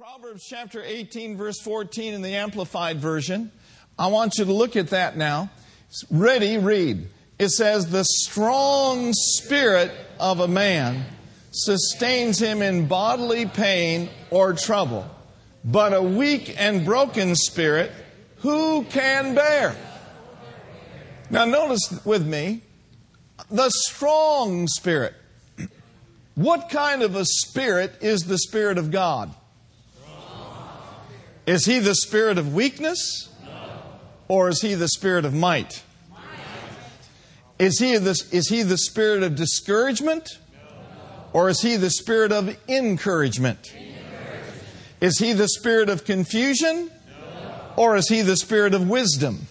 Proverbs chapter 18, verse 14 in the Amplified Version. I want you to look at that now. Ready, read. It says, The strong spirit of a man sustains him in bodily pain or trouble, but a weak and broken spirit, who can bear? Now, notice with me the strong spirit. What kind of a spirit is the Spirit of God? Is he the spirit of weakness? Or is he the spirit of might? Is he the, is he the spirit of discouragement? Or is he the spirit of encouragement? Is he the spirit of confusion? Or is he the spirit of wisdom?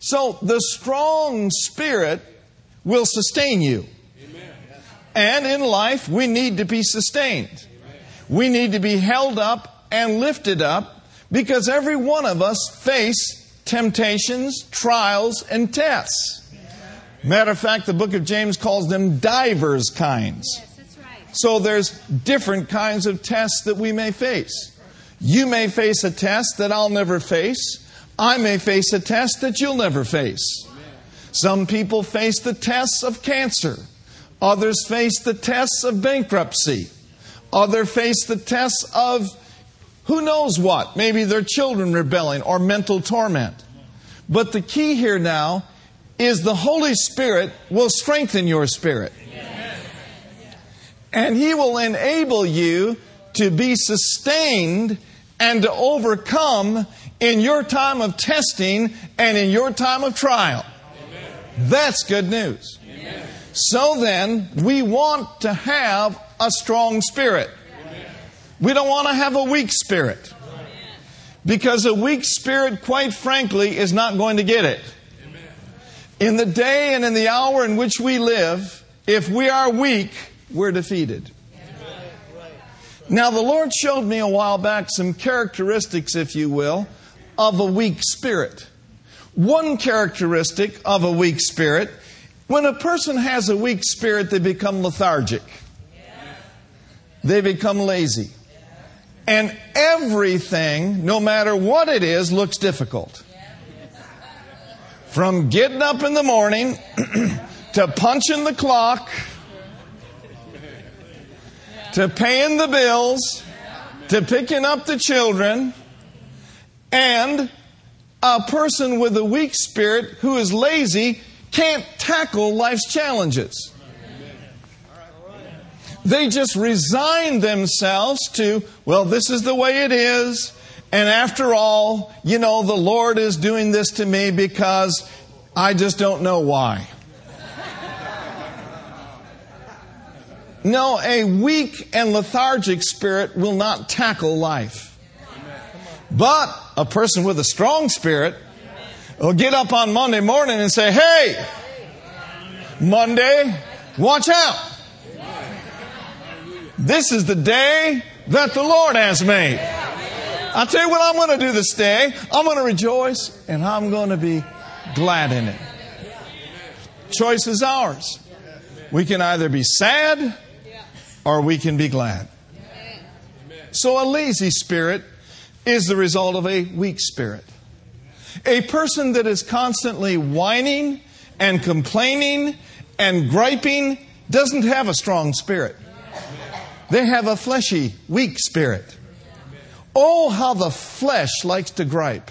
So the strong spirit will sustain you. And in life, we need to be sustained. We need to be held up and lifted up because every one of us face temptations, trials, and tests. Matter of fact, the book of James calls them divers kinds. So there's different kinds of tests that we may face. You may face a test that I'll never face. I may face a test that you'll never face. Some people face the tests of cancer. Others face the tests of bankruptcy. Others face the tests of who knows what? Maybe their children rebelling or mental torment. But the key here now is the Holy Spirit will strengthen your spirit. And He will enable you to be sustained and to overcome in your time of testing and in your time of trial. That's good news. So then, we want to have a strong spirit. We don't want to have a weak spirit. Because a weak spirit, quite frankly, is not going to get it. In the day and in the hour in which we live, if we are weak, we're defeated. Now, the Lord showed me a while back some characteristics, if you will, of a weak spirit. One characteristic of a weak spirit when a person has a weak spirit, they become lethargic, they become lazy. And everything, no matter what it is, looks difficult. From getting up in the morning to punching the clock to paying the bills to picking up the children and a person with a weak spirit who is lazy can't tackle life's challenges. They just resign themselves to, well, this is the way it is. And after all, you know, the Lord is doing this to me because I just don't know why. No, a weak and lethargic spirit will not tackle life. But a person with a strong spirit will get up on Monday morning and say, Hey, Monday, watch out. This is the day that the Lord has made. I'll tell you what I'm going to do this day. I'm going to rejoice and I'm going to be glad in it. Choice is ours. We can either be sad or we can be glad. So a lazy spirit is the result of a weak spirit. A person that is constantly whining and complaining and griping doesn't have a strong spirit. They have a fleshy, weak spirit. Oh, how the flesh likes to gripe.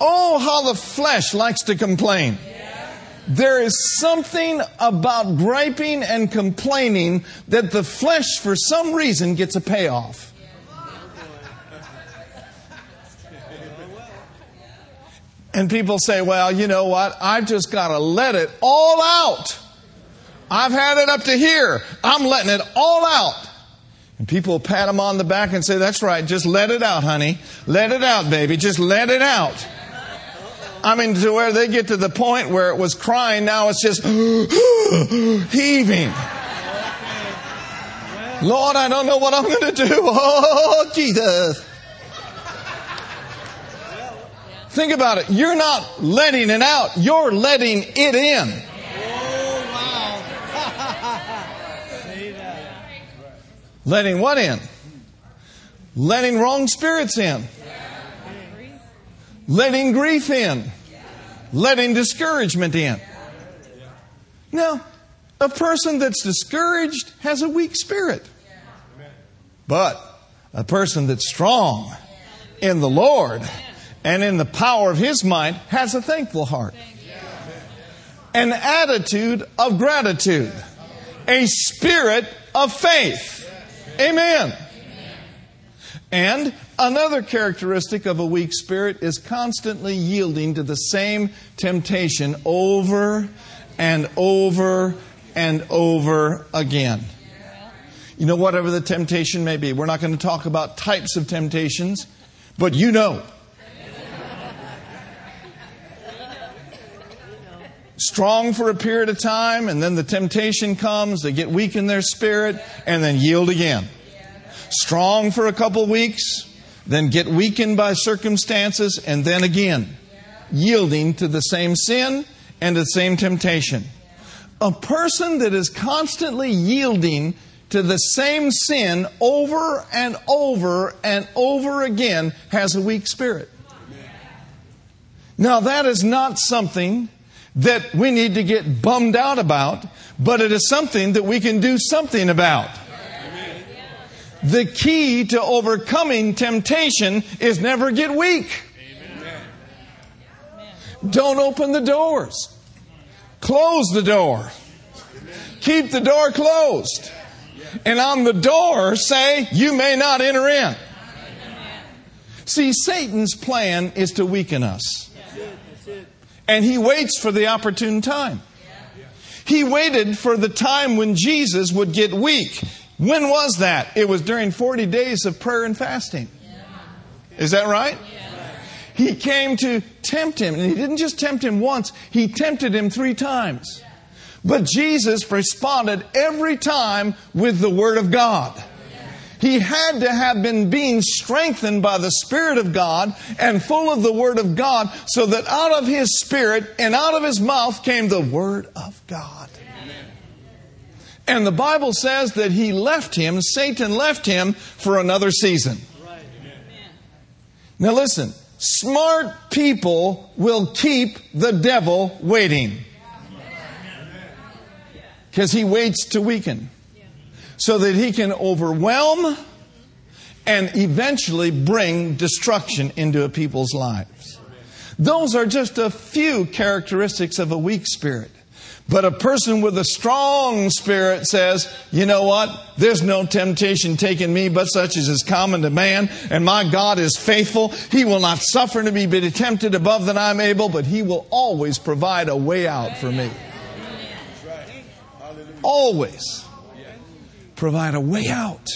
Oh, how the flesh likes to complain. There is something about griping and complaining that the flesh, for some reason, gets a payoff. And people say, well, you know what? I've just got to let it all out. I've had it up to here. I'm letting it all out. And people pat him on the back and say, That's right, just let it out, honey. Let it out, baby. Just let it out. I mean, to where they get to the point where it was crying, now it's just heaving. Lord, I don't know what I'm going to do. Oh, Jesus. Think about it. You're not letting it out, you're letting it in. Letting what in? Letting wrong spirits in. Letting grief in. Letting discouragement in. Now, a person that's discouraged has a weak spirit. But a person that's strong in the Lord and in the power of his might has a thankful heart. An attitude of gratitude. A spirit of faith. Amen. And another characteristic of a weak spirit is constantly yielding to the same temptation over and over and over again. You know, whatever the temptation may be. We're not going to talk about types of temptations, but you know. Strong for a period of time, and then the temptation comes, they get weak in their spirit, and then yield again. Strong for a couple weeks, then get weakened by circumstances, and then again, yielding to the same sin and the same temptation. A person that is constantly yielding to the same sin over and over and over again has a weak spirit. Now, that is not something that we need to get bummed out about, but it is something that we can do something about. The key to overcoming temptation is never get weak. Don't open the doors. Close the door. Keep the door closed. And on the door say, You may not enter in. See, Satan's plan is to weaken us. And he waits for the opportune time. He waited for the time when Jesus would get weak. When was that? It was during 40 days of prayer and fasting. Is that right? He came to tempt him, and he didn't just tempt him once, he tempted him three times. But Jesus responded every time with the Word of God. He had to have been being strengthened by the Spirit of God and full of the Word of God so that out of his Spirit and out of his mouth came the Word of God. And the Bible says that he left him, Satan left him for another season. Now listen, smart people will keep the devil waiting. Because he waits to weaken. So that he can overwhelm and eventually bring destruction into a people's lives. Those are just a few characteristics of a weak spirit. But a person with a strong spirit says, you know what? There's no temptation taken me but such as is common to man. And my God is faithful. He will not suffer to be tempted above that I'm able, but He will always provide a way out for me. Always provide a way out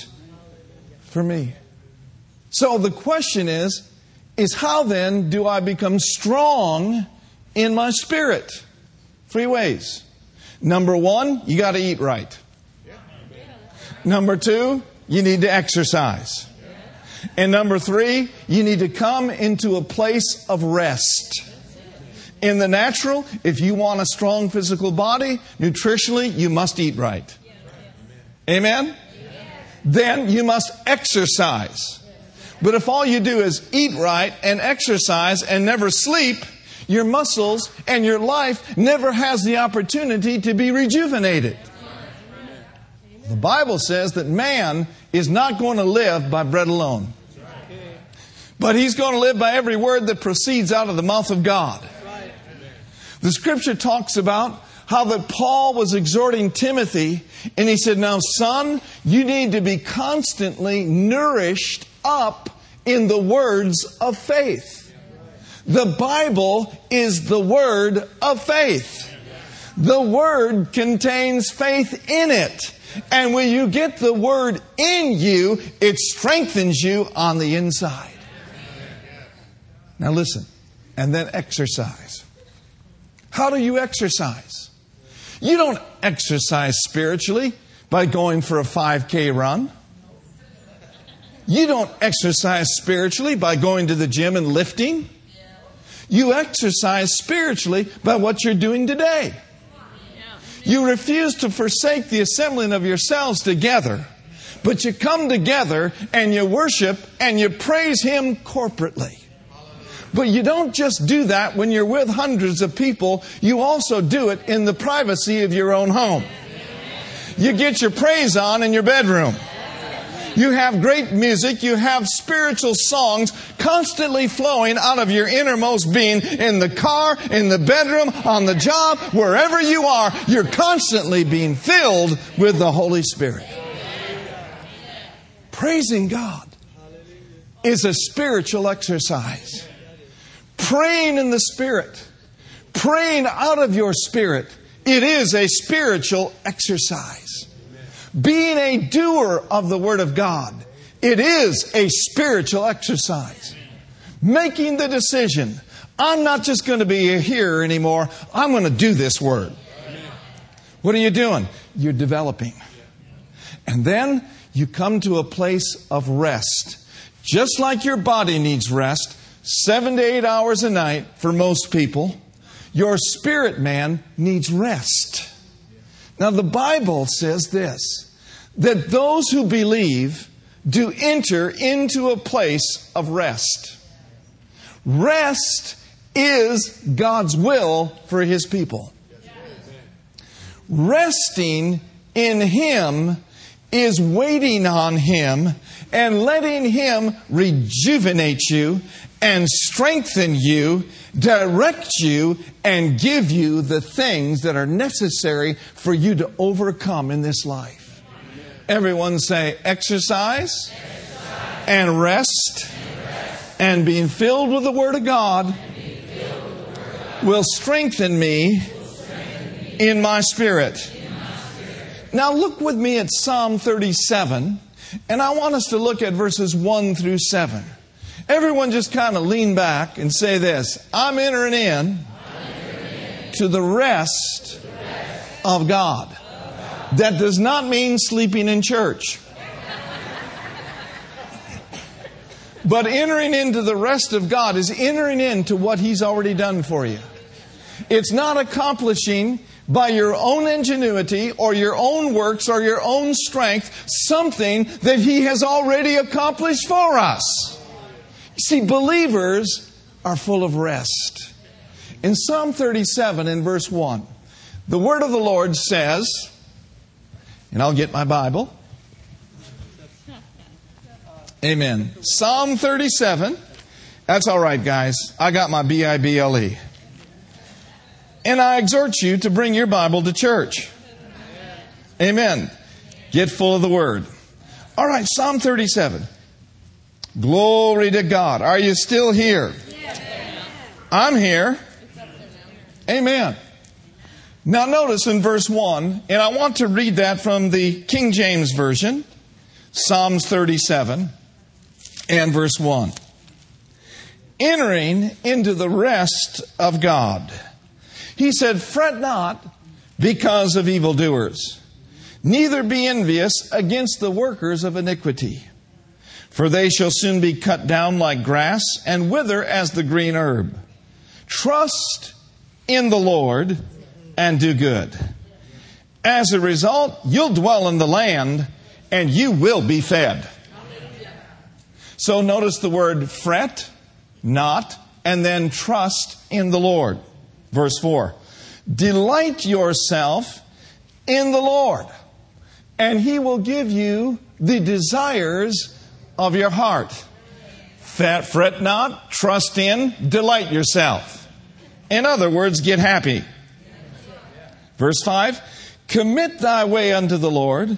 for me. So the question is, is how then do I become strong in my spirit? Three ways. Number one, you got to eat right. Number two, you need to exercise. And number three, you need to come into a place of rest. In the natural, if you want a strong physical body, nutritionally, you must eat right. Amen? Then you must exercise. But if all you do is eat right and exercise and never sleep, your muscles, and your life never has the opportunity to be rejuvenated. The Bible says that man is not going to live by bread alone, but he's going to live by every word that proceeds out of the mouth of God. The scripture talks about how that Paul was exhorting Timothy, and he said, Now, son, you need to be constantly nourished up in the words of faith. The Bible is the word of faith. The word contains faith in it. And when you get the word in you, it strengthens you on the inside. Now listen, and then exercise. How do you exercise? You don't exercise spiritually by going for a 5K run. You don't exercise spiritually by going to the gym and lifting. You exercise spiritually by what you're doing today. You refuse to forsake the assembling of yourselves together, but you come together and you worship and you praise Him corporately. But you don't just do that when you're with hundreds of people, you also do it in the privacy of your own home. You get your praise on in your bedroom. You have great music. You have spiritual songs constantly flowing out of your innermost being in the car, in the bedroom, on the job, wherever you are. You're constantly being filled with the Holy Spirit. Praising God is a spiritual exercise. Praying in the Spirit, praying out of your spirit, it is a spiritual exercise. Being a doer of the Word of God, it is a spiritual exercise. Making the decision, I'm not just going to be a hearer anymore, I'm going to do this Word. What are you doing? You're developing. And then you come to a place of rest. Just like your body needs rest, seven to eight hours a night for most people, your spirit man needs rest. Now, the Bible says this that those who believe do enter into a place of rest. Rest is God's will for His people. Resting in Him is waiting on Him and letting Him rejuvenate you and strengthen you, direct you, and give you the things that are necessary for you to overcome in this life. Everyone say exercise, exercise. And, rest, and rest and being filled with the Word of God, will strengthen me, in my spirit. Now look with me at Psalm 37, and I want us to look at verses 1 through 7. Everyone just kind of lean back and say this I'm entering in, to the rest, of God. That does not mean sleeping in church. But entering into the rest of God is entering into what He's already done for you. It's not accomplishing by your own ingenuity or your own works or your own strength something that He has already accomplished for us. See, believers are full of rest. In Psalm 37, in verse 1, the word of the Lord says, and I'll get my Bible. Amen. Psalm 37. That's all right, guys. I got my B I B L E. And I exhort you to bring your Bible to church. Amen. Get full of the Word. All right, Psalm 37. Glory to God. Are you still here? I'm here. Amen. Now notice in verse 1, and I want to read that from the King James Version, Psalms 37 and verse 1. Entering into the rest of God. He said, Fret not because of evildoers, neither be envious against the workers of iniquity for they shall soon be cut down like grass and wither as the green herb. Trust in the Lord and do good. As a result, you'll dwell in the land and you will be fed. So notice the word fret, not, and then trust in the Lord. Verse 4 Delight yourself in the Lord, and he will give you the desires of your heart. Fret not, trust in, delight yourself. In other words, get happy. Verse 5 Commit thy way unto the Lord,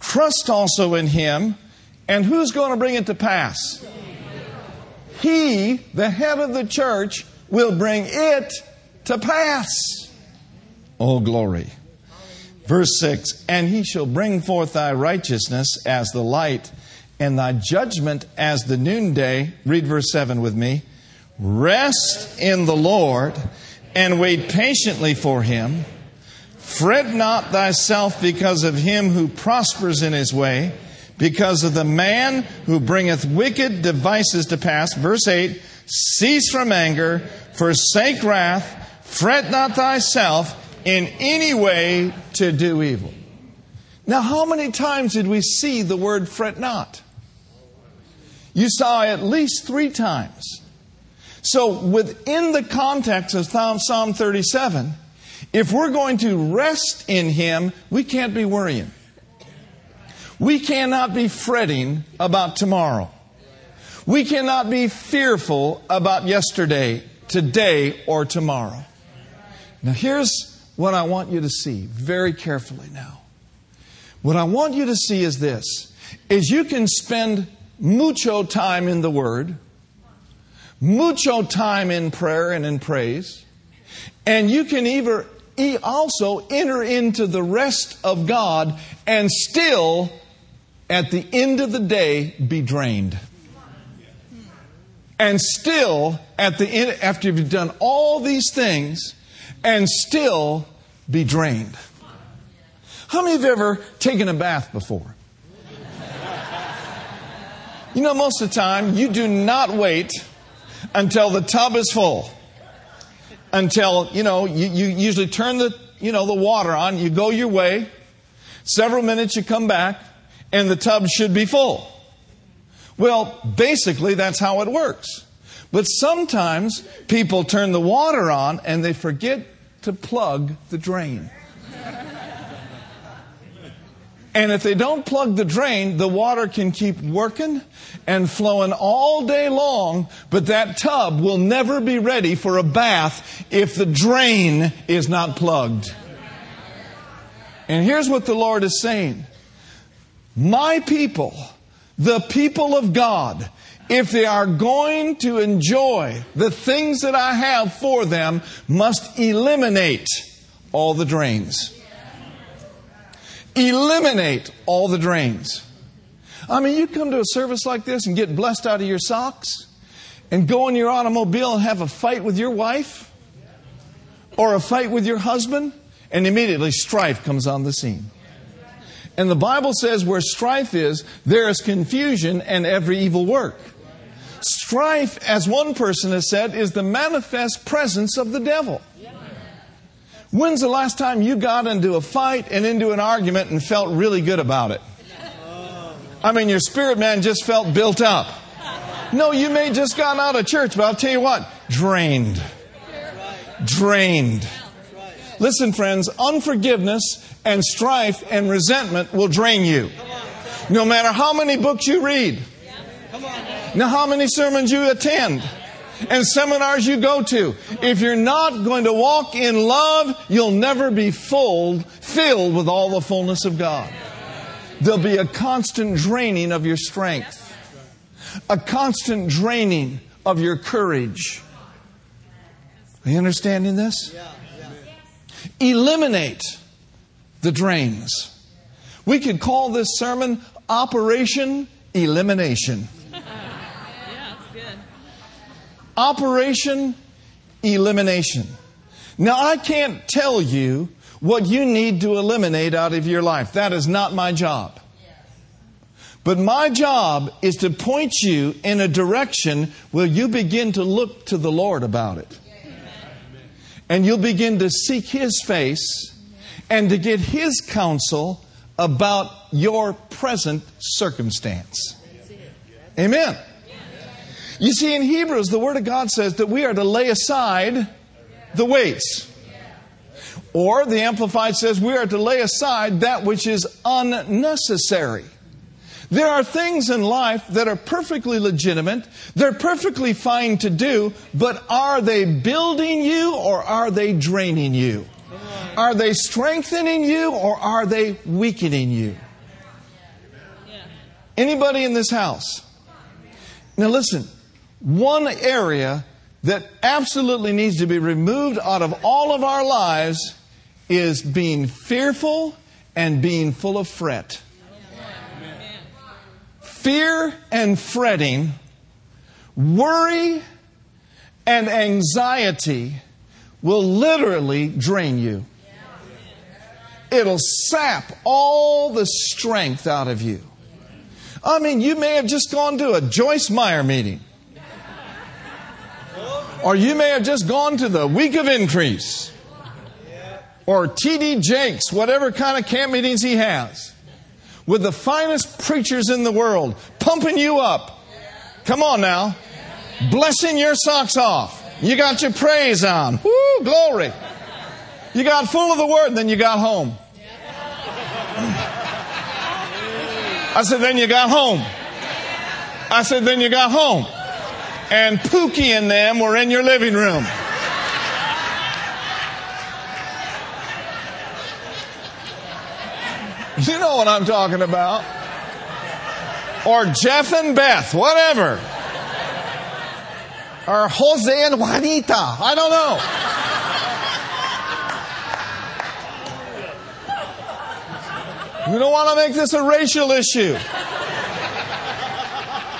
trust also in him, and who's going to bring it to pass? He, the head of the church, will bring it to pass. Oh, glory. Verse 6 And he shall bring forth thy righteousness as the light and thy judgment as the noonday. Read verse 7 with me. Rest in the Lord and wait patiently for him. Fret not thyself because of him who prospers in his way, because of the man who bringeth wicked devices to pass. Verse 8 Cease from anger, forsake wrath, fret not thyself in any way to do evil. Now, how many times did we see the word fret not? You saw at least three times. So, within the context of Psalm 37, if we're going to rest in Him, we can't be worrying. We cannot be fretting about tomorrow. We cannot be fearful about yesterday, today, or tomorrow. Now, here's what I want you to see very carefully now. What I want you to see is this is you can spend mucho time in the word, mucho time in prayer and in praise, and you can either also enter into the rest of God and still at the end of the day be drained. And still, at the end, after you've done all these things, and still be drained. How many have ever taken a bath before? You know, most of the time, you do not wait until the tub is full. Until, you know, you, you usually turn the, you know, the water on, you go your way, several minutes you come back, and the tub should be full. Well, basically, that's how it works. But sometimes people turn the water on and they forget to plug the drain. And if they don't plug the drain, the water can keep working and flowing all day long, but that tub will never be ready for a bath if the drain is not plugged. And here's what the Lord is saying my people, the people of God, if they are going to enjoy the things that I have for them, must eliminate all the drains. Eliminate all the drains. I mean, you come to a service like this and get blessed out of your socks and go in your automobile and have a fight with your wife or a fight with your husband, and immediately strife comes on the scene. And the Bible says where strife is, there is confusion and every evil work. Strife, as one person has said, is the manifest presence of the devil. When's the last time you got into a fight and into an argument and felt really good about it? Oh. I mean, your spirit man just felt built up. No, you may just gotten out of church, but I'll tell you what, drained. Drained. Listen, friends, unforgiveness and strife and resentment will drain you. No matter how many books you read, now how many sermons you attend, and seminars you go to. If you're not going to walk in love, you'll never be full, filled with all the fullness of God. There'll be a constant draining of your strength, a constant draining of your courage. Are you understanding this? Eliminate the drains. We could call this sermon Operation Elimination. Operation Elimination. Now, I can't tell you what you need to eliminate out of your life. That is not my job. But my job is to point you in a direction where you begin to look to the Lord about it. And you'll begin to seek His face and to get His counsel about your present circumstance. Amen. You see, in Hebrews, the Word of God says that we are to lay aside the weights. Or the Amplified says we are to lay aside that which is unnecessary. There are things in life that are perfectly legitimate, they're perfectly fine to do, but are they building you or are they draining you? Are they strengthening you or are they weakening you? Anybody in this house? Now listen, one area that absolutely needs to be removed out of all of our lives is being fearful and being full of fret. Fear and fretting, worry and anxiety will literally drain you. It'll sap all the strength out of you. I mean, you may have just gone to a Joyce Meyer meeting. Or you may have just gone to the week of increase. Or TD Jakes, whatever kind of camp meetings he has. with the finest preachers in the world, pumping you up. Come on now. Blessing your socks off. You got your praise on. Woo, glory. You got full of the word, then you got home. I said, then you got home. I said, then you got home. And Pookie and them were in your living room. You know what I'm talking about. Or Jeff and Beth, whatever. Or Jose and Juanita. I don't know. We don't want to make this a racial issue.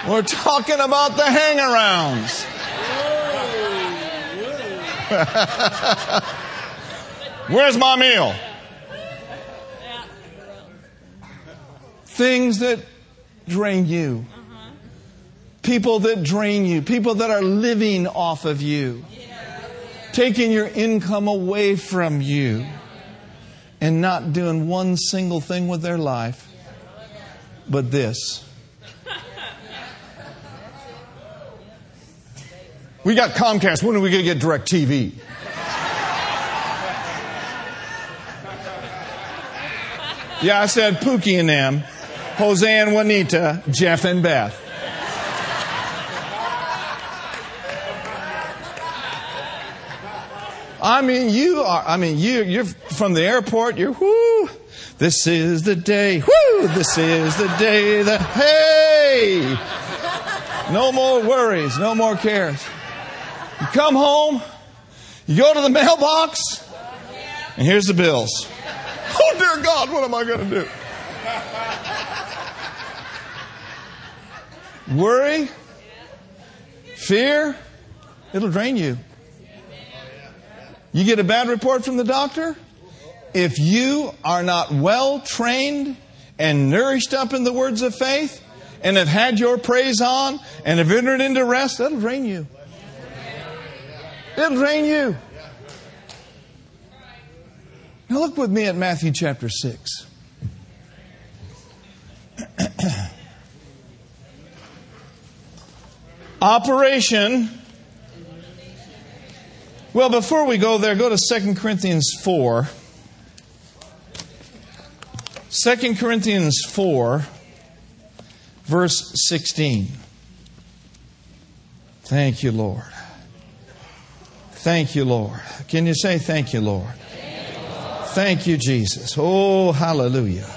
We're talking about the hangarounds. Where's my meal? Things that drain you. People that drain you. People that are living off of you. Taking your income away from you. And not doing one single thing with their life but this. We got Comcast. When are we going to get DirecTV? Yeah, I said Pookie and them, Jose and Juanita, Jeff and Beth. I mean, you are, I mean, you, you're from the airport, you're, whoo, this is the day, whoo, this is the day that, hey, no more worries, no more cares. You come home, you go to the mailbox, and here's the bills. Oh, dear God, what am I going to do? Worry, fear, it'll drain you. You get a bad report from the doctor? If you are not well trained and nourished up in the words of faith and have had your praise on and have entered into rest, that'll drain you. It'll drain you. Now look with me at Matthew chapter 6. Operation. Well, before we go there, go to 2 Corinthians 4. 2 Corinthians 4, verse 16. Thank you, Lord. Thank you, Lord. Can you say thank you, Lord? Thank you, Jesus. Oh, hallelujah.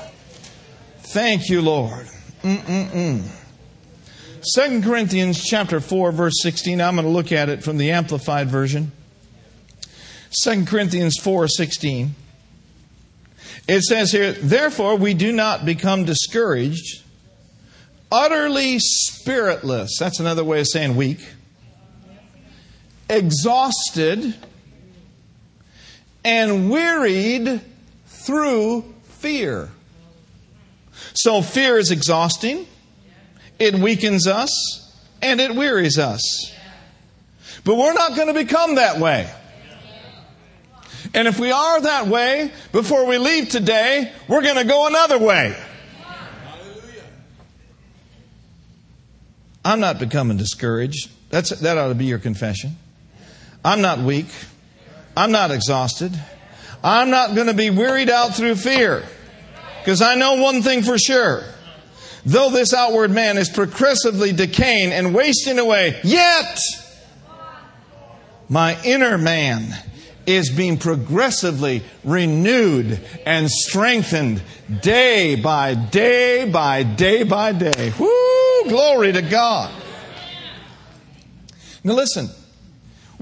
Thank you, Lord. Mm-mm-mm. 2 Corinthians chapter 4, verse 16. I'm going to look at it from the Amplified Version. 2 Corinthians 4, 16. It says here, Therefore we do not become discouraged, utterly spiritless. That's another way of saying weak exhausted, and wearied through fear. So, fear is exhausting, it weakens us, and it wearies us. But we're not going to become that way. And if we are that way, before we leave today, we're going to go another way. I'm not becoming discouraged. That's, that ought to be your confession. I'm not weak. I'm not exhausted. I'm not going to be wearied out through fear. Because I know one thing for sure. Though this outward man is progressively decaying and wasting away, yet my inner man is being progressively renewed and strengthened day by day by day by day. Woo! Glory to God. Now listen.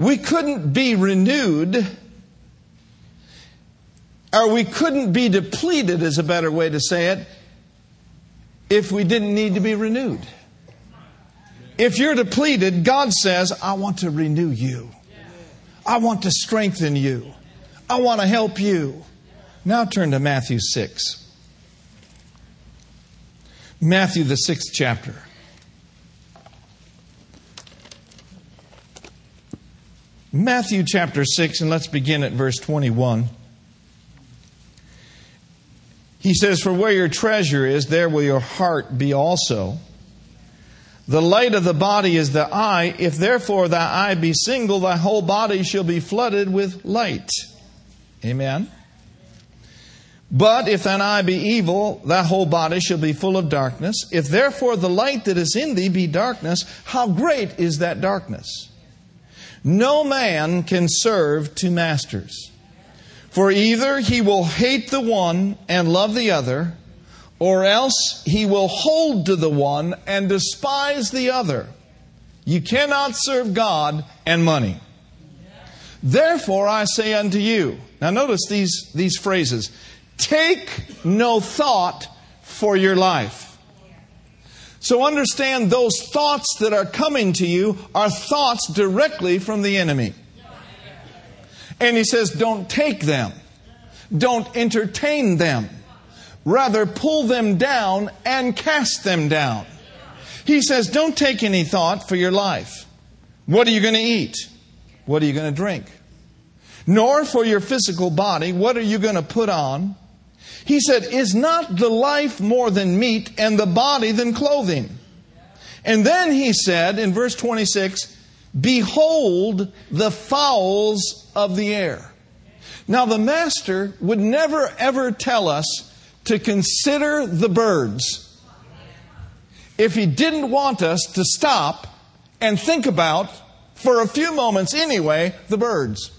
We couldn't be renewed, or we couldn't be depleted, is a better way to say it, if we didn't need to be renewed. If you're depleted, God says, I want to renew you. I want to strengthen you. I want to help you. Now turn to Matthew 6. Matthew, the sixth chapter. Matthew chapter 6, and let's begin at verse 21. He says, For where your treasure is, there will your heart be also. The light of the body is the eye. If therefore thy eye be single, thy whole body shall be flooded with light. Amen. But if thine eye be evil, thy whole body shall be full of darkness. If therefore the light that is in thee be darkness, how great is that darkness? No man can serve two masters. For either he will hate the one and love the other, or else he will hold to the one and despise the other. You cannot serve God and money. Therefore I say unto you, now notice these, these phrases take no thought for your life. So understand those thoughts that are coming to you are thoughts directly from the enemy. And he says, don't take them. Don't entertain them. Rather, pull them down and cast them down. He says, don't take any thought for your life. What are you going to eat? What are you going to drink? Nor for your physical body, what are you going to put on? He said, Is not the life more than meat and the body than clothing? And then he said in verse 26, Behold the fowls of the air. Now, the master would never ever tell us to consider the birds if he didn't want us to stop and think about, for a few moments anyway, the birds.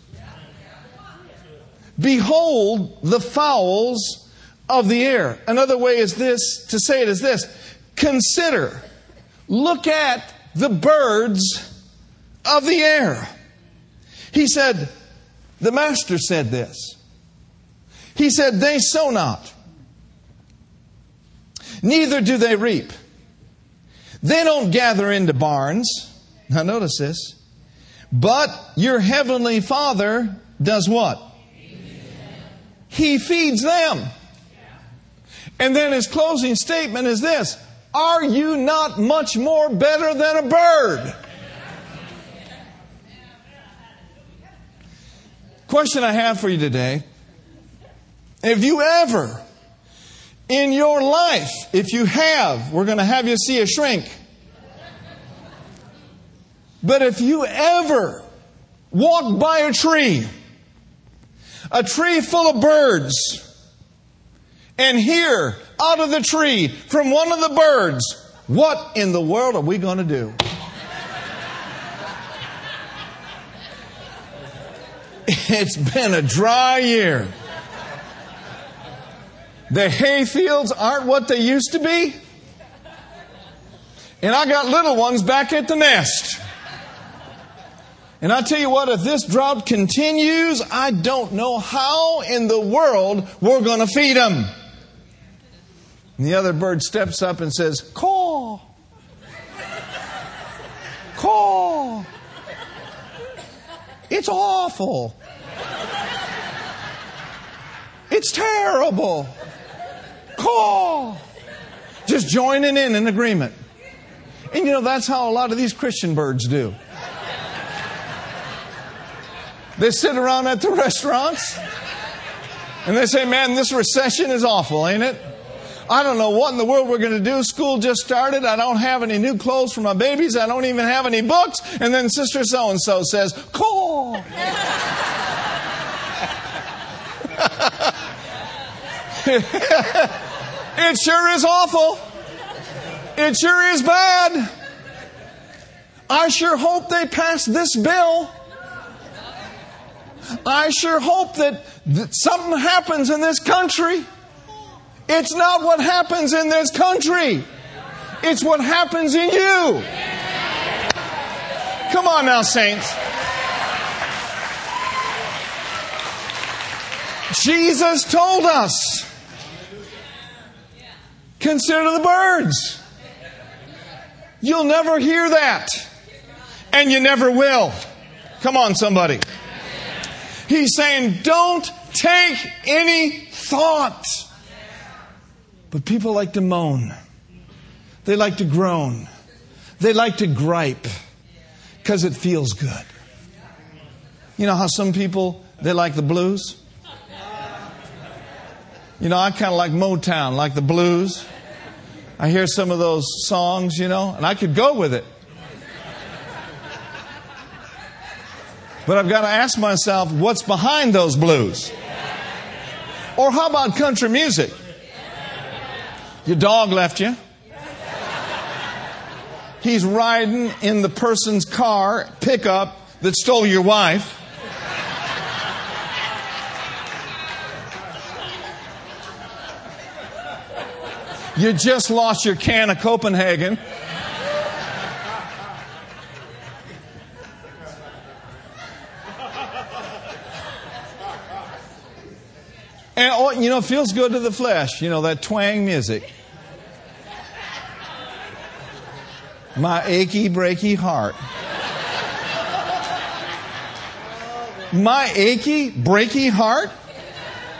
Behold the fowls of the air. Another way is this to say it is this consider, look at the birds of the air. He said, the master said this. He said, They sow not, neither do they reap. They don't gather into barns. Now, notice this. But your heavenly Father does what? He feeds them. And then his closing statement is this Are you not much more better than a bird? Question I have for you today. Have you ever, in your life, if you have, we're going to have you see a shrink. But if you ever walk by a tree, a tree full of birds, and hear out of the tree from one of the birds, what in the world are we going to do? It's been a dry year. The hay fields aren't what they used to be. And I got little ones back at the nest. And I tell you what, if this drought continues, I don't know how in the world we're going to feed them. And the other bird steps up and says, Caw. Caw. It's awful. It's terrible. Caw. Just joining in in agreement. And you know, that's how a lot of these Christian birds do. They sit around at the restaurants and they say, Man, this recession is awful, ain't it? I don't know what in the world we're going to do. School just started. I don't have any new clothes for my babies. I don't even have any books. And then Sister So and so says, Cool. it sure is awful. It sure is bad. I sure hope they pass this bill. I sure hope that, that something happens in this country. It's not what happens in this country, it's what happens in you. Come on now, saints. Jesus told us consider the birds. You'll never hear that. And you never will. Come on, somebody. He's saying, don't take any thought. But people like to moan. They like to groan. They like to gripe because it feels good. You know how some people, they like the blues? You know, I kind of like Motown, like the blues. I hear some of those songs, you know, and I could go with it. But I've got to ask myself, what's behind those blues? Or how about country music? Your dog left you. He's riding in the person's car, pickup, that stole your wife. You just lost your can of Copenhagen. And oh, you know, feels good to the flesh, you know, that twang music. My achy, breaky heart. My achy, breaky heart?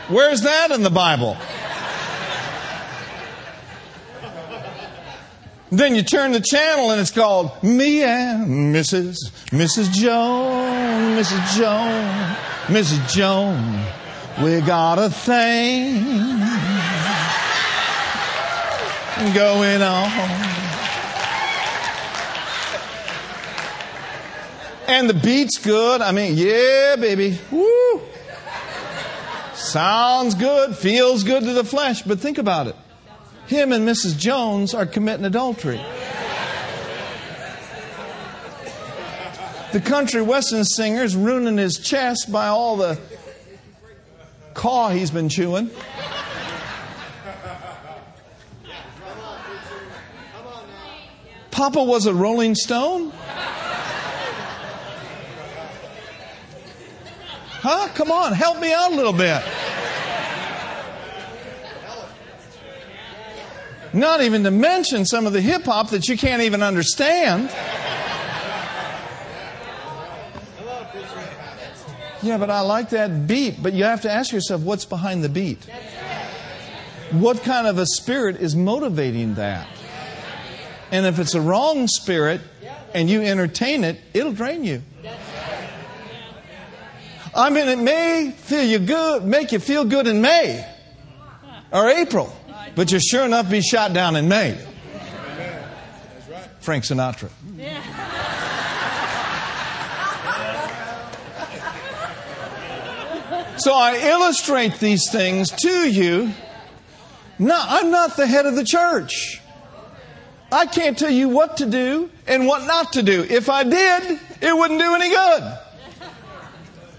Where's that in the Bible? Then you turn the channel and it's called Me and Mrs. Mrs. Joan, Mrs. Joan, Mrs. Joan. We got a thing going on. And the beat's good. I mean, yeah, baby. Woo. Sounds good, feels good to the flesh, but think about it him and Mrs. Jones are committing adultery. The country western singer's ruining his chest by all the caw he's been chewing. Papa was a rolling stone? Huh? Come on, help me out a little bit. Not even to mention some of the hip hop that you can't even understand. Yeah, but I like that beat. But you have to ask yourself what's behind the beat? What kind of a spirit is motivating that? And if it's a wrong spirit and you entertain it, it'll drain you. I mean, it may feel you good, make you feel good in May or April. But you'll sure enough be shot down in May. Frank Sinatra. So I illustrate these things to you. No, I'm not the head of the church. I can't tell you what to do and what not to do. If I did, it wouldn't do any good.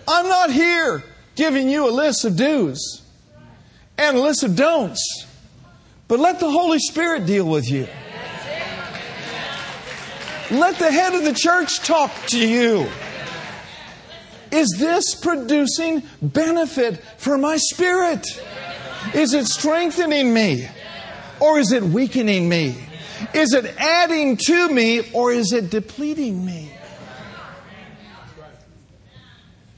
I'm not here giving you a list of do's and a list of don'ts. But let the Holy Spirit deal with you. Let the head of the church talk to you. Is this producing benefit for my spirit? Is it strengthening me? Or is it weakening me? Is it adding to me or is it depleting me?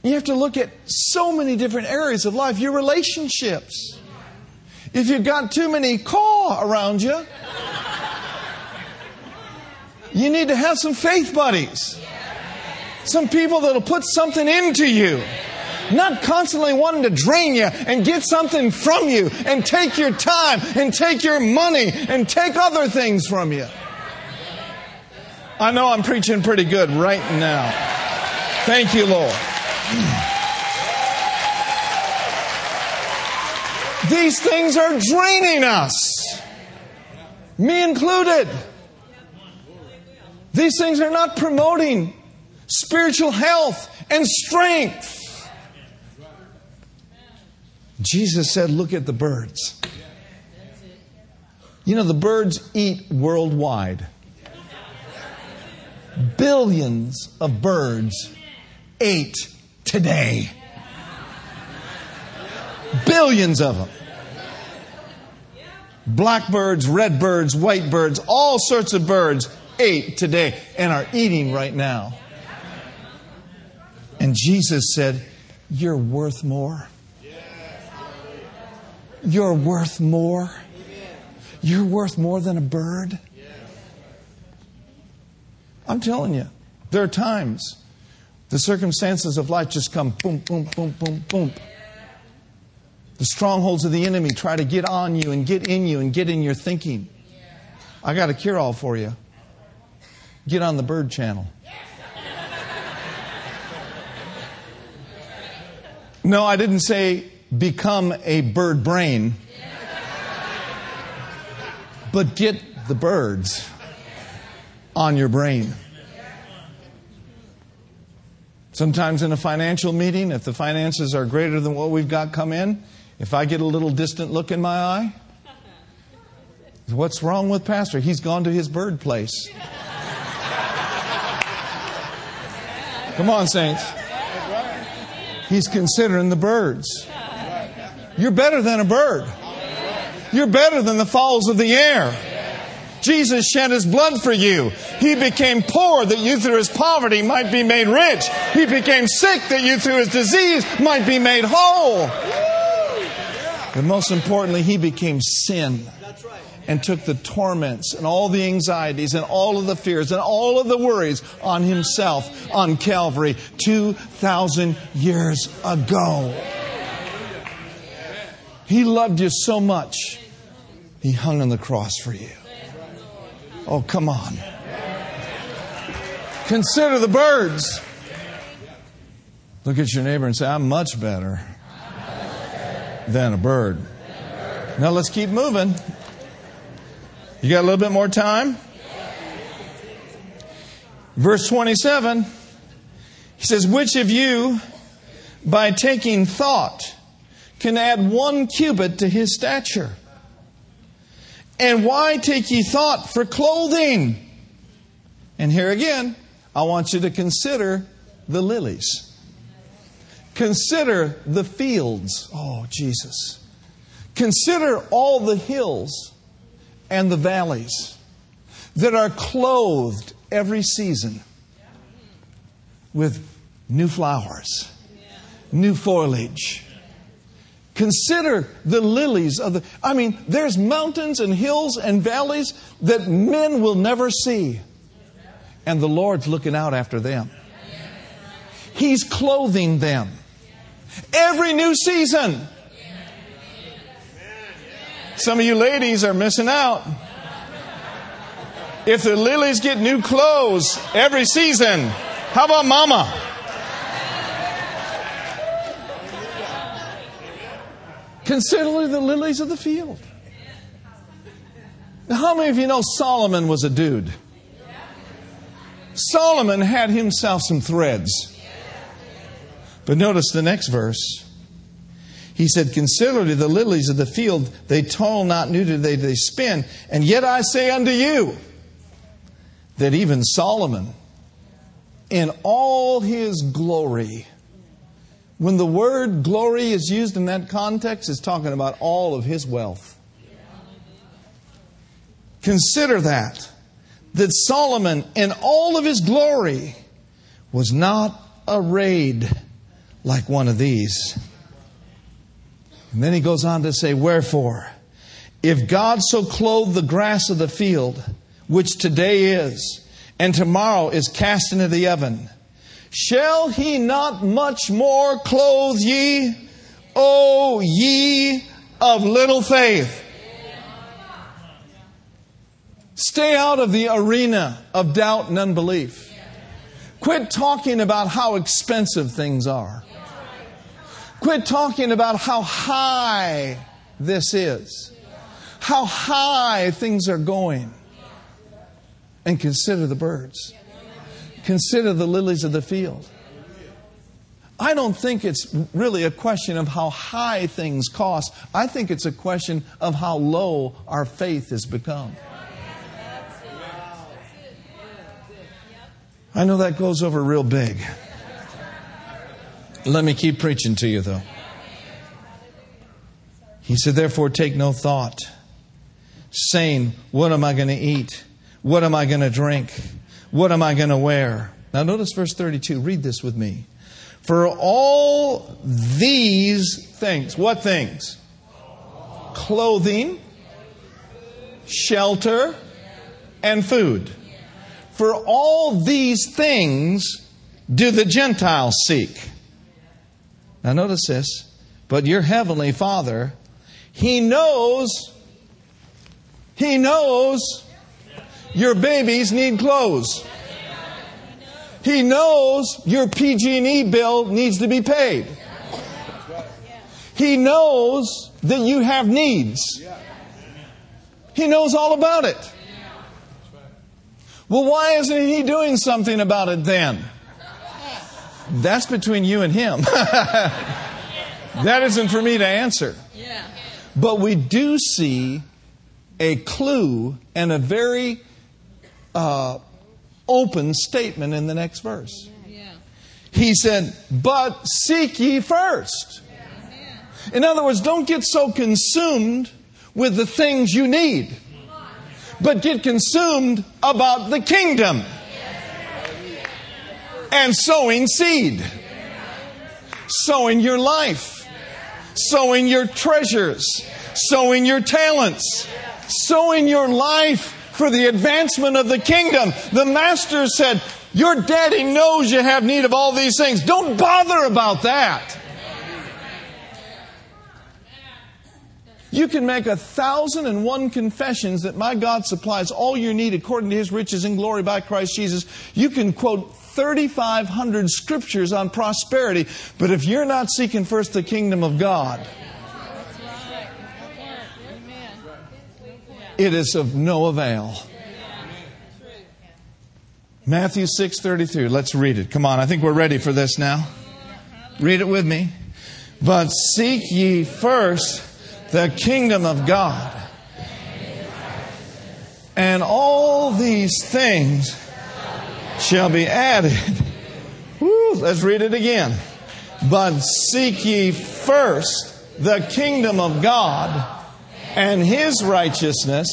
You have to look at so many different areas of life, your relationships. If you've got too many caw around you, you need to have some faith buddies. Some people that'll put something into you. Not constantly wanting to drain you and get something from you and take your time and take your money and take other things from you. I know I'm preaching pretty good right now. Thank you, Lord. These things are draining us, me included. These things are not promoting spiritual health and strength. Jesus said, Look at the birds. You know, the birds eat worldwide. Billions of birds ate today. Billions of them blackbirds, redbirds, white birds, all sorts of birds ate today and are eating right now. And Jesus said, You're worth more. You're worth more. You're worth more than a bird. I'm telling you, there are times the circumstances of life just come boom, boom, boom, boom, boom. The strongholds of the enemy try to get on you and get in you and get in your thinking. I got a cure all for you. Get on the bird channel. No, I didn't say become a bird brain, but get the birds on your brain. Sometimes in a financial meeting, if the finances are greater than what we've got come in, if I get a little distant look in my eye, what's wrong with Pastor? He's gone to his bird place. Come on, saints. He's considering the birds. You're better than a bird. You're better than the fowls of the air. Jesus shed his blood for you. He became poor that you through his poverty might be made rich. He became sick that you through his disease might be made whole. But most importantly, he became sin and took the torments and all the anxieties and all of the fears and all of the worries on himself on Calvary 2,000 years ago. He loved you so much, he hung on the cross for you. Oh, come on. Consider the birds. Look at your neighbor and say, I'm much better than a bird. Now let's keep moving. You got a little bit more time? Verse 27, he says, Which of you, by taking thought, can add one cubit to his stature? And why take ye thought for clothing? And here again, I want you to consider the lilies. Consider the fields. Oh, Jesus. Consider all the hills and the valleys that are clothed every season with new flowers, new foliage Consider the lilies of the. I mean, there's mountains and hills and valleys that men will never see. And the Lord's looking out after them. He's clothing them. Every new season. Some of you ladies are missing out. If the lilies get new clothes every season, how about mama? Consider the lilies of the field. Now, how many of you know Solomon was a dude? Solomon had himself some threads. But notice the next verse. He said, Consider the lilies of the field, they toil not, neither they, they spin. And yet I say unto you that even Solomon, in all his glory, when the word glory is used in that context, it's talking about all of his wealth. Consider that. That Solomon, in all of his glory, was not arrayed like one of these. And then he goes on to say, Wherefore, if God so clothe the grass of the field, which today is, and tomorrow is cast into the oven, Shall he not much more clothe ye, O ye of little faith? Stay out of the arena of doubt and unbelief. Quit talking about how expensive things are. Quit talking about how high this is, how high things are going, and consider the birds. Consider the lilies of the field. I don't think it's really a question of how high things cost. I think it's a question of how low our faith has become. I know that goes over real big. Let me keep preaching to you, though. He said, Therefore, take no thought, saying, What am I going to eat? What am I going to drink? What am I going to wear? Now, notice verse 32. Read this with me. For all these things, what things? Clothing, shelter, and food. For all these things do the Gentiles seek. Now, notice this. But your heavenly Father, He knows, He knows your babies need clothes. He knows your PG&E bill needs to be paid. He knows that you have needs. He knows all about it. Well, why isn't he doing something about it then? That's between you and him. that isn't for me to answer. But we do see a clue and a very uh, open statement in the next verse. He said, But seek ye first. In other words, don't get so consumed with the things you need, but get consumed about the kingdom and sowing seed, sowing your life, sowing your treasures, sowing your talents, sowing your life for the advancement of the kingdom. The master said, Your daddy knows you have need of all these things. Don't bother about that. You can make a thousand and one confessions that my God supplies all your need according to his riches and glory by Christ Jesus. You can quote 3,500 scriptures on prosperity, but if you're not seeking first the kingdom of God, it is of no avail. Matthew 6:33. Let's read it. Come on, I think we're ready for this now. Read it with me. But seek ye first the kingdom of God. And all these things shall be added. Woo, let's read it again. But seek ye first the kingdom of God and his righteousness,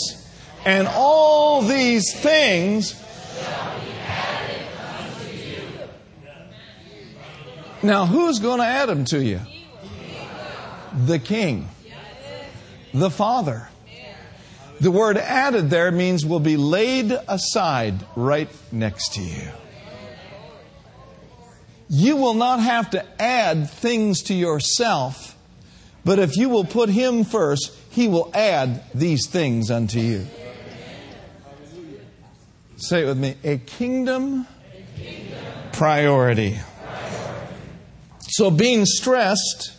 and all these things shall be added unto you. Now, who's going to add them to you? The king the Father. The word added there means will be laid aside right next to you. You will not have to add things to yourself, but if you will put Him first, He will add these things unto you. Say it with me a kingdom, priority. So being stressed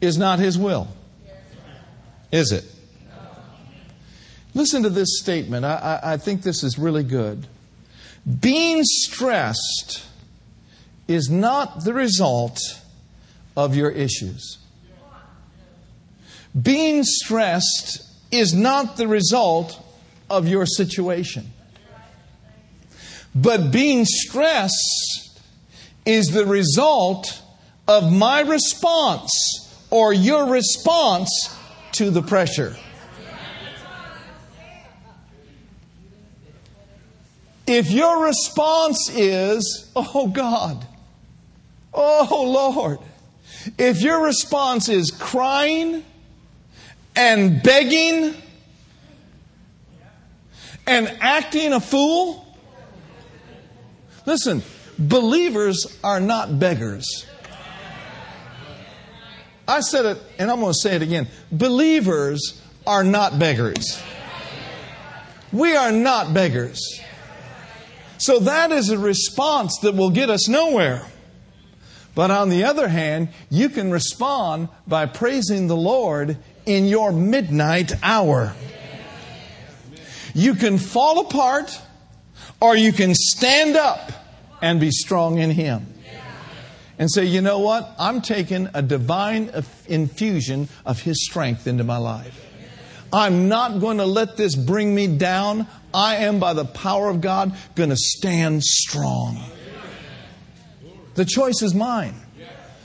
is not His will. Is it? Listen to this statement. I, I, I think this is really good. Being stressed is not the result of your issues. Being stressed is not the result of your situation. But being stressed is the result of my response or your response to the pressure. If your response is, oh God, oh Lord, if your response is crying and begging and acting a fool, listen, believers are not beggars. I said it, and I'm going to say it again. Believers are not beggars. We are not beggars. So that is a response that will get us nowhere. But on the other hand, you can respond by praising the Lord in your midnight hour. You can fall apart or you can stand up and be strong in Him and say, you know what? I'm taking a divine infusion of His strength into my life. I'm not going to let this bring me down. I am, by the power of God, going to stand strong. The choice is mine.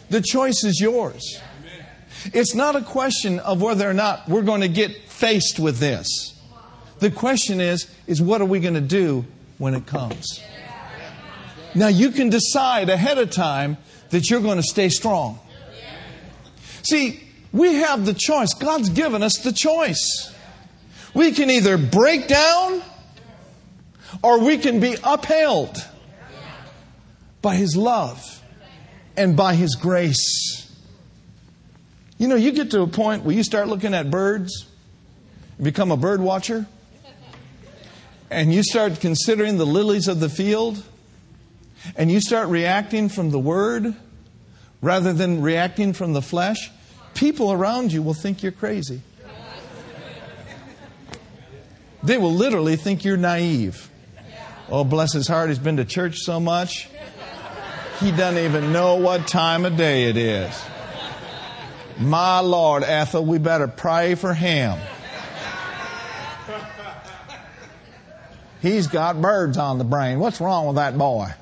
The choice is yours. It's not a question of whether or not we're going to get faced with this. The question is, is what are we going to do when it comes? Now you can decide ahead of time that you're going to stay strong. See, we have the choice. God's given us the choice. We can either break down or we can be upheld by His love and by His grace. You know, you get to a point where you start looking at birds, become a bird watcher, and you start considering the lilies of the field, and you start reacting from the word rather than reacting from the flesh, people around you will think you're crazy. They will literally think you're naive. Oh, bless his heart, he's been to church so much. He doesn't even know what time of day it is. My Lord, Ethel, we better pray for him. He's got birds on the brain. What's wrong with that boy?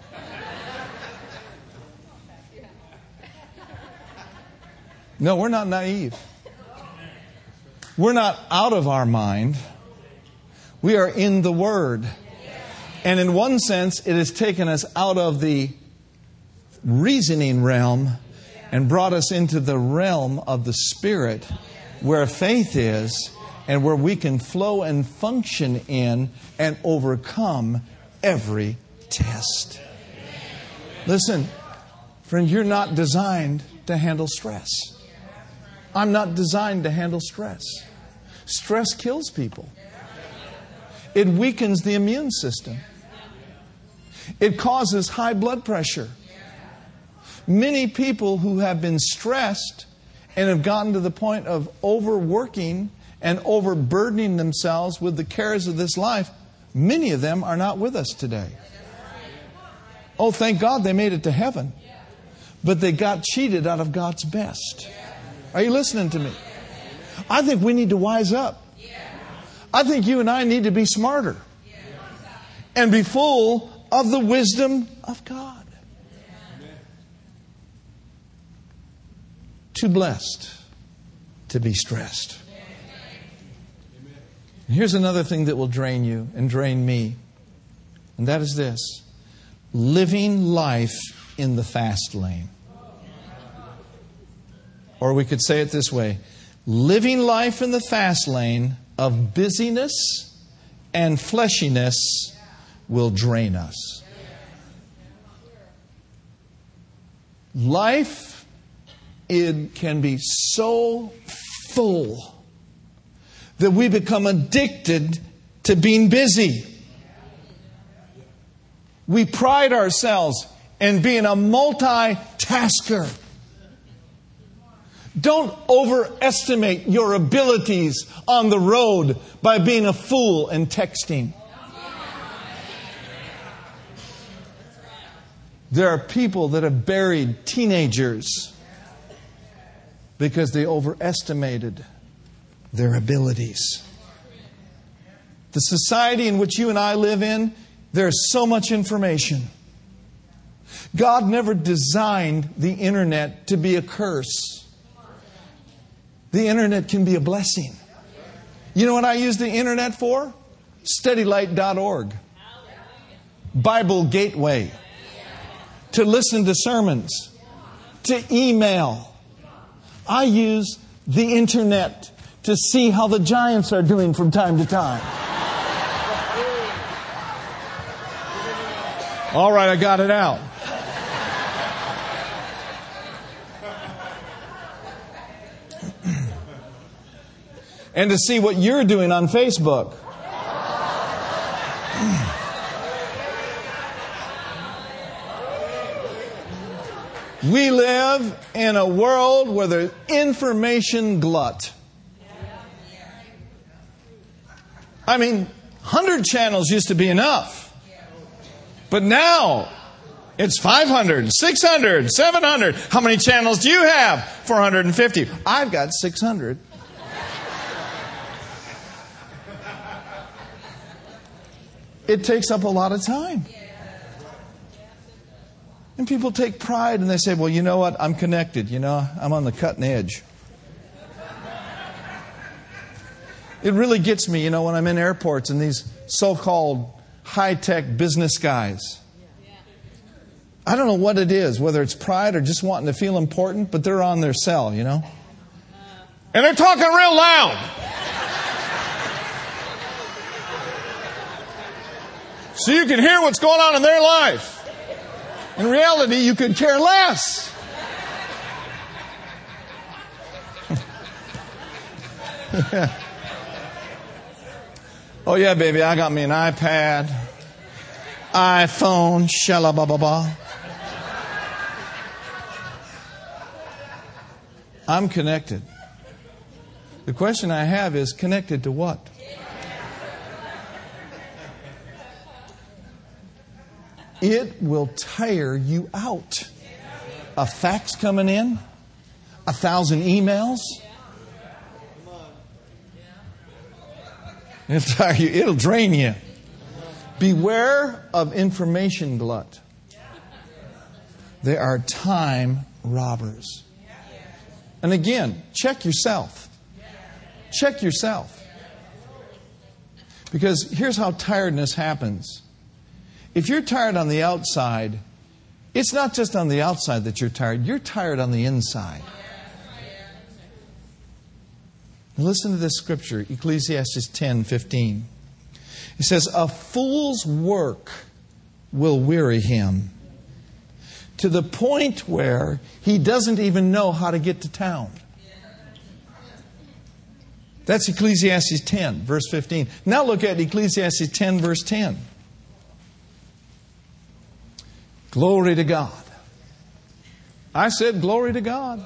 No, we're not naive. We're not out of our mind. We are in the Word. And in one sense, it has taken us out of the reasoning realm and brought us into the realm of the Spirit where faith is and where we can flow and function in and overcome every test. Listen, friend, you're not designed to handle stress. I'm not designed to handle stress. Stress kills people, it weakens the immune system, it causes high blood pressure. Many people who have been stressed and have gotten to the point of overworking and overburdening themselves with the cares of this life, many of them are not with us today. Oh, thank God they made it to heaven. But they got cheated out of God's best. Are you listening to me? I think we need to wise up. I think you and I need to be smarter and be full of the wisdom of God. Too blessed to be stressed. And here's another thing that will drain you and drain me, and that is this living life in the fast lane. Or we could say it this way living life in the fast lane of busyness and fleshiness will drain us. Life it can be so full that we become addicted to being busy. We pride ourselves in being a multitasker. Don't overestimate your abilities on the road by being a fool and texting. There are people that have buried teenagers because they overestimated their abilities. The society in which you and I live in, there's so much information. God never designed the internet to be a curse. The internet can be a blessing. You know what I use the internet for? Steadylight.org, Bible Gateway, to listen to sermons, to email. I use the internet to see how the Giants are doing from time to time. All right, I got it out. And to see what you're doing on Facebook. We live in a world where there's information glut. I mean, 100 channels used to be enough. But now it's 500, 600, 700. How many channels do you have? 450. I've got 600. It takes up a lot of time. And people take pride and they say, well, you know what? I'm connected. You know, I'm on the cutting edge. It really gets me, you know, when I'm in airports and these so called high tech business guys. I don't know what it is, whether it's pride or just wanting to feel important, but they're on their cell, you know? And they're talking real loud. So you can hear what's going on in their life. In reality, you could care less. oh, yeah, baby, I got me an iPad, iPhone, shalabababa. I'm connected. The question I have is connected to what? It will tire you out. A fax coming in, a thousand emails. It'll tire you, it'll drain you. Beware of information glut. They are time robbers. And again, check yourself. Check yourself. Because here's how tiredness happens. If you're tired on the outside, it's not just on the outside that you're tired, you're tired on the inside. Listen to this scripture, Ecclesiastes 10 15. It says, A fool's work will weary him to the point where he doesn't even know how to get to town. That's Ecclesiastes 10, verse 15. Now look at Ecclesiastes 10, verse 10. Glory to God. I said, Glory to God.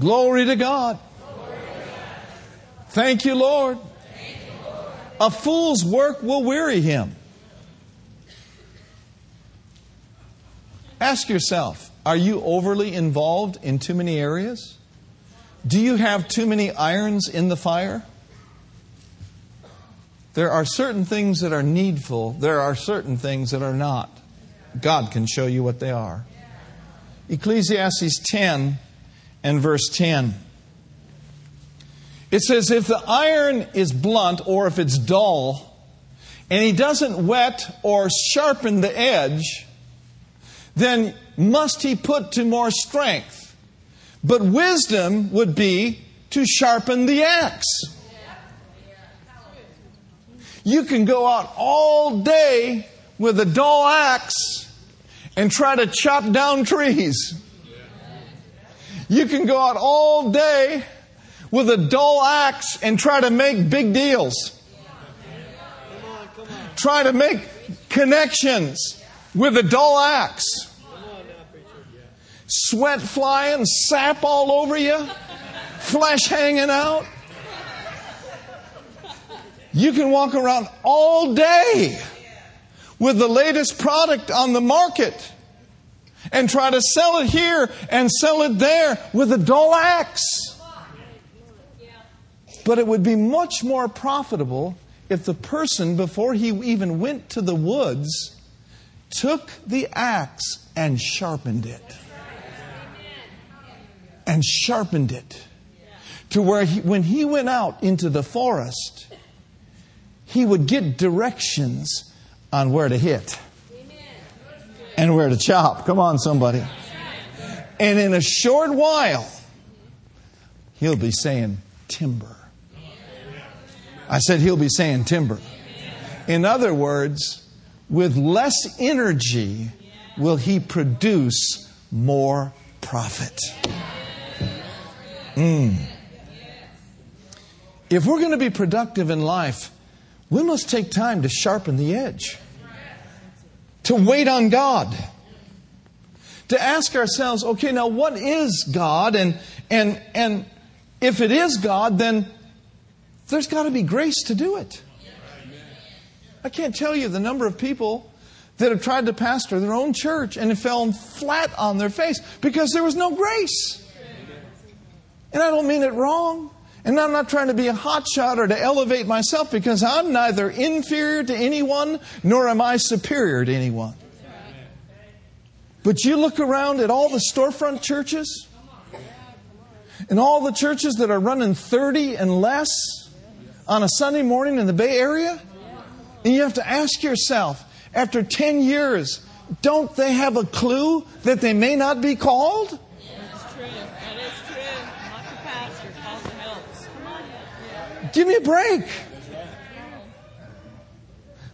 Glory to God. Thank you, Lord. A fool's work will weary him. Ask yourself are you overly involved in too many areas? Do you have too many irons in the fire? There are certain things that are needful, there are certain things that are not. God can show you what they are. Ecclesiastes 10 and verse 10. It says, If the iron is blunt or if it's dull, and he doesn't wet or sharpen the edge, then must he put to more strength. But wisdom would be to sharpen the axe. You can go out all day with a dull axe and try to chop down trees. You can go out all day with a dull axe and try to make big deals. Try to make connections with a dull axe. Sweat flying, sap all over you, flesh hanging out. You can walk around all day with the latest product on the market and try to sell it here and sell it there with a dull axe. But it would be much more profitable if the person, before he even went to the woods, took the axe and sharpened it. And sharpened it. To where he, when he went out into the forest, he would get directions on where to hit and where to chop. Come on, somebody. And in a short while, he'll be saying timber. I said he'll be saying timber. In other words, with less energy will he produce more profit. Mm. If we're going to be productive in life, we must take time to sharpen the edge, to wait on God, to ask ourselves, okay, now what is God? And, and, and if it is God, then there's got to be grace to do it. I can't tell you the number of people that have tried to pastor their own church and have fallen flat on their face because there was no grace. And I don't mean it wrong. And I'm not trying to be a hotshot or to elevate myself because I'm neither inferior to anyone nor am I superior to anyone. But you look around at all the storefront churches and all the churches that are running 30 and less on a Sunday morning in the Bay Area? And you have to ask yourself, after 10 years, don't they have a clue that they may not be called? That's true. That is true. I'm not the pastor. Call some else. Come on. Yeah. Give me a break.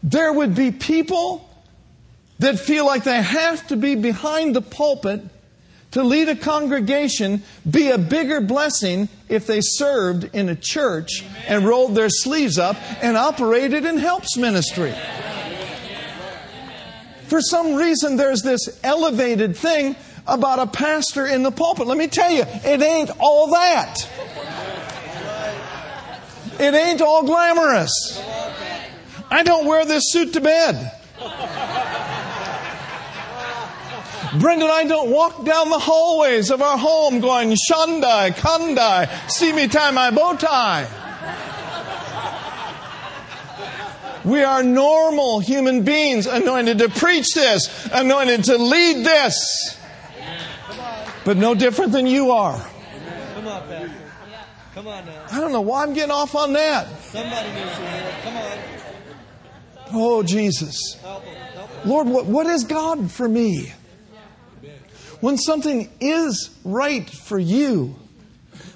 There would be people that feel like they have to be behind the pulpit to lead a congregation be a bigger blessing if they served in a church and rolled their sleeves up and operated in helps ministry. For some reason, there's this elevated thing about a pastor in the pulpit. Let me tell you, it ain't all that. It ain't all glamorous. I don't wear this suit to bed. Brenda and I don't walk down the hallways of our home going, Shandai, Kandai, see me tie my bow tie. We are normal human beings anointed to preach this, anointed to lead this. But no different than you are. Come on, Pastor. Come on now. I don't know why I'm getting off on that. Somebody needs it. Come on. Oh, Jesus. Help them. Help them. Lord, what, what is God for me? When something is right for you,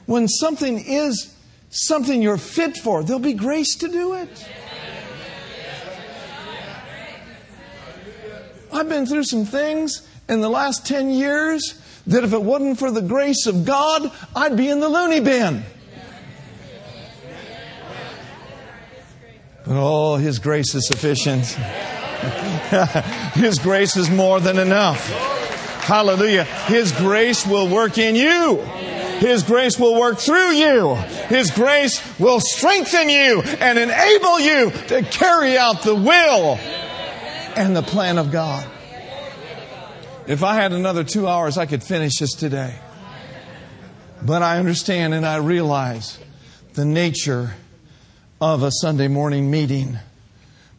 when something is something you're fit for, there'll be grace to do it. I've been through some things in the last 10 years that if it wasn't for the grace of God, I'd be in the loony bin. Oh, His grace is sufficient. His grace is more than enough. Hallelujah. His grace will work in you. His grace will work through you. His grace will strengthen you and enable you to carry out the will and the plan of God. If I had another two hours, I could finish this today. But I understand and I realize the nature of a Sunday morning meeting.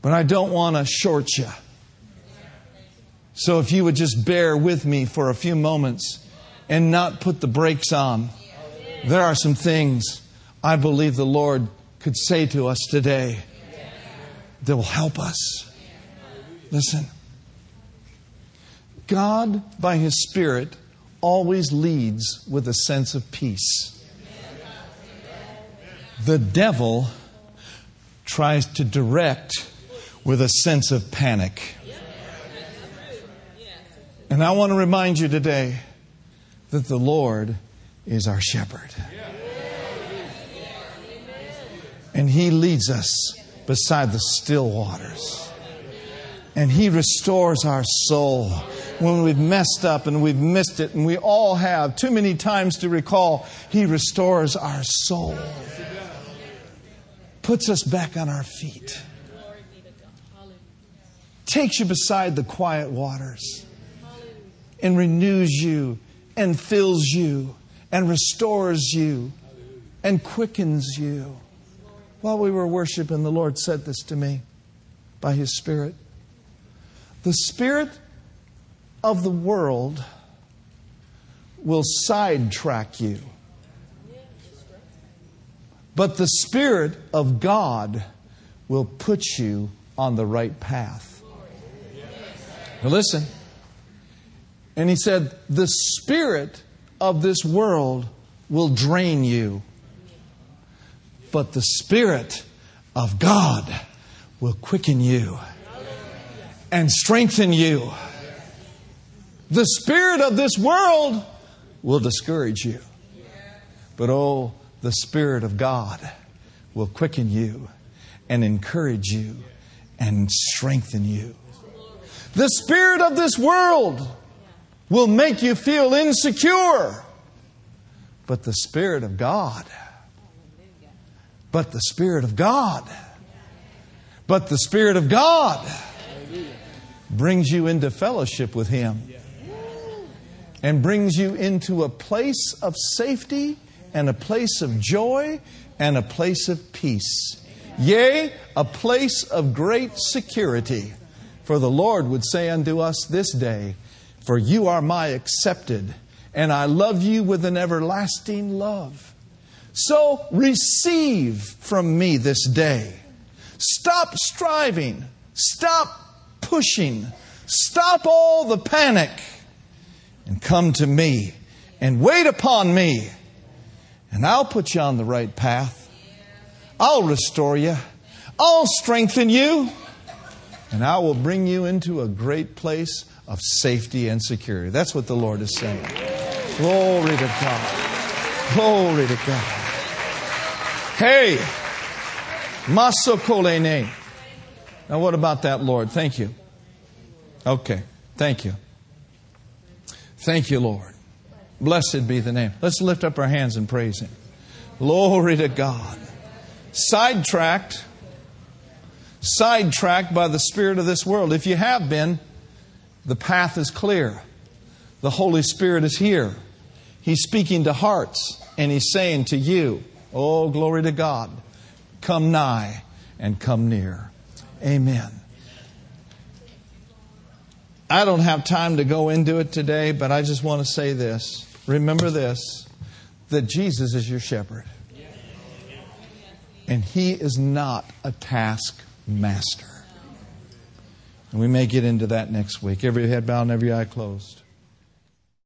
But I don't want to short you. So if you would just bear with me for a few moments and not put the brakes on, there are some things I believe the Lord could say to us today that will help us. Listen. God, by His Spirit, always leads with a sense of peace. The devil tries to direct with a sense of panic. And I want to remind you today that the Lord is our shepherd. And He leads us beside the still waters. And He restores our soul when we've messed up and we've missed it, and we all have too many times to recall. He restores our soul, puts us back on our feet, takes you beside the quiet waters, and renews you, and fills you, and restores you, and quickens you. While we were worshiping, the Lord said this to me by His Spirit. The Spirit of the world will sidetrack you. But the Spirit of God will put you on the right path. Now, listen. And he said, The Spirit of this world will drain you, but the Spirit of God will quicken you and strengthen you. The spirit of this world will discourage you. But oh, the Spirit of God will quicken you and encourage you and strengthen you. The Spirit of this world will make you feel insecure. But the Spirit of God, but the Spirit of God, but the Spirit of God brings you into fellowship with Him and brings you into a place of safety and a place of joy and a place of peace. Yea, a place of great security. For the Lord would say unto us this day, For you are my accepted, and I love you with an everlasting love. So receive from me this day. Stop striving. Stop pushing. Stop all the panic and come to me and wait upon me, and I'll put you on the right path. I'll restore you. I'll strengthen you. And I will bring you into a great place of safety and security. That's what the Lord is saying. Glory to God. Glory to God. Hey, Masokolene. Now, what about that, Lord? Thank you. Okay, thank you. Thank you, Lord. Blessed be the name. Let's lift up our hands and praise Him. Glory to God. Sidetracked, sidetracked by the spirit of this world. If you have been, the path is clear. The Holy Spirit is here. He's speaking to hearts and He's saying to you, Oh, glory to God, come nigh and come near. Amen. I don't have time to go into it today, but I just want to say this. Remember this that Jesus is your shepherd. And he is not a taskmaster. And we may get into that next week. Every head bowed and every eye closed.